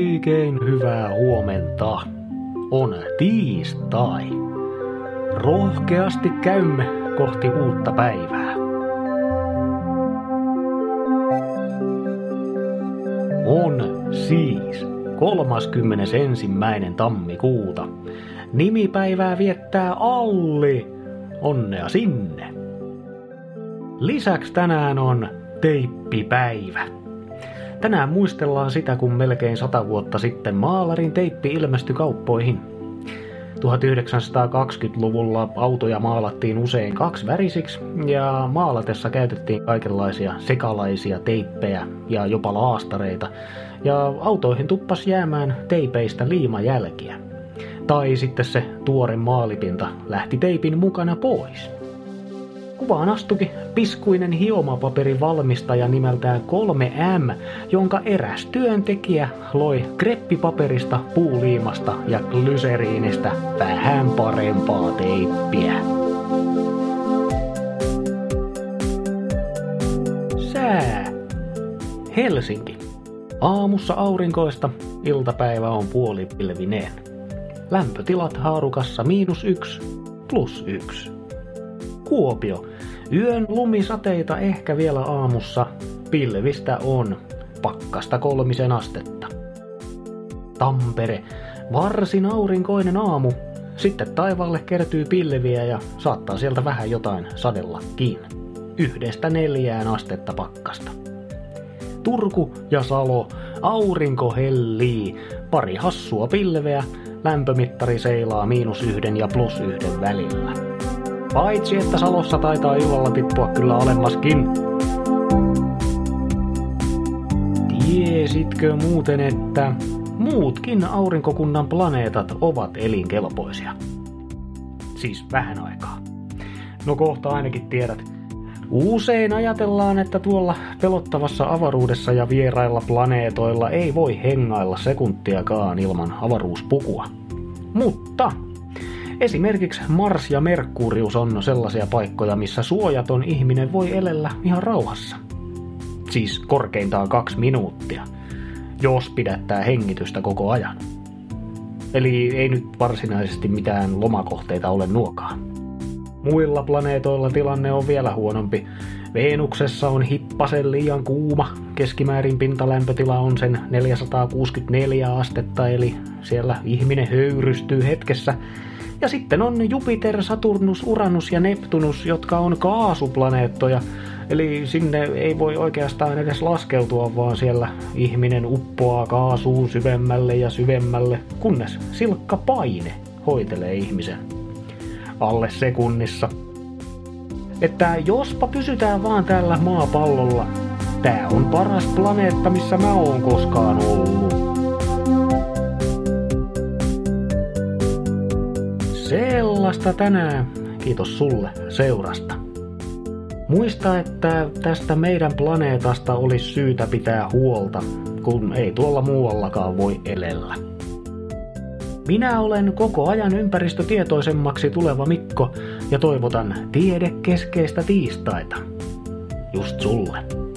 Oikein hyvää huomenta. On tiistai. Rohkeasti käymme kohti uutta päivää. On siis 31. tammikuuta. Nimipäivää viettää Alli. Onnea sinne. Lisäksi tänään on teippipäivä. Tänään muistellaan sitä, kun melkein sata vuotta sitten maalarin teippi ilmestyi kauppoihin. 1920-luvulla autoja maalattiin usein kaksivärisiksi ja maalatessa käytettiin kaikenlaisia sekalaisia teippejä ja jopa laastareita ja autoihin tuppas jäämään teipeistä liimajälkiä. Tai sitten se tuore maalipinta lähti teipin mukana pois. Kuvaan astuki piskuinen hiomapaperin valmistaja nimeltään 3M, jonka eräs työntekijä loi kreppipaperista, puuliimasta ja glyseriinistä vähän parempaa teippiä. Sää. Helsinki. Aamussa aurinkoista, iltapäivä on puolipilvineen. Lämpötilat haarukassa miinus yksi, plus yksi. Kuopio. Yön lumisateita ehkä vielä aamussa. Pilvistä on. Pakkasta kolmisen astetta. Tampere. Varsin aurinkoinen aamu. Sitten taivaalle kertyy pilviä ja saattaa sieltä vähän jotain sadellakin. Yhdestä neljään astetta pakkasta. Turku ja Salo. Aurinko hellii. Pari hassua pilveä. Lämpömittari seilaa miinus yhden ja plus yhden välillä. Paitsi että Salossa taitaa illalla tippua kyllä alemmaskin. Tiesitkö muuten, että muutkin aurinkokunnan planeetat ovat elinkelpoisia? Siis vähän aikaa. No kohta ainakin tiedät. Usein ajatellaan, että tuolla pelottavassa avaruudessa ja vierailla planeetoilla ei voi hengailla sekuntiakaan ilman avaruuspukua. Mutta Esimerkiksi Mars ja Merkurius on sellaisia paikkoja, missä suojaton ihminen voi elellä ihan rauhassa. Siis korkeintaan kaksi minuuttia, jos pidättää hengitystä koko ajan. Eli ei nyt varsinaisesti mitään lomakohteita ole nuokaan. Muilla planeetoilla tilanne on vielä huonompi. Venuksessa on hippasen liian kuuma. Keskimäärin pintalämpötila on sen 464 astetta, eli siellä ihminen höyrystyy hetkessä ja sitten on Jupiter, Saturnus, Uranus ja Neptunus, jotka on kaasuplaneettoja. Eli sinne ei voi oikeastaan edes laskeutua, vaan siellä ihminen uppoaa kaasuun syvemmälle ja syvemmälle, kunnes silkka paine hoitelee ihmisen. Alle sekunnissa. Että jospa pysytään vaan tällä maapallolla, tää on paras planeetta, missä mä oon koskaan ollut. Sellaista tänään. Kiitos sulle seurasta. Muista, että tästä meidän planeetasta olisi syytä pitää huolta, kun ei tuolla muuallakaan voi elellä. Minä olen koko ajan ympäristötietoisemmaksi tuleva Mikko ja toivotan tiedekeskeistä tiistaita. Just sulle.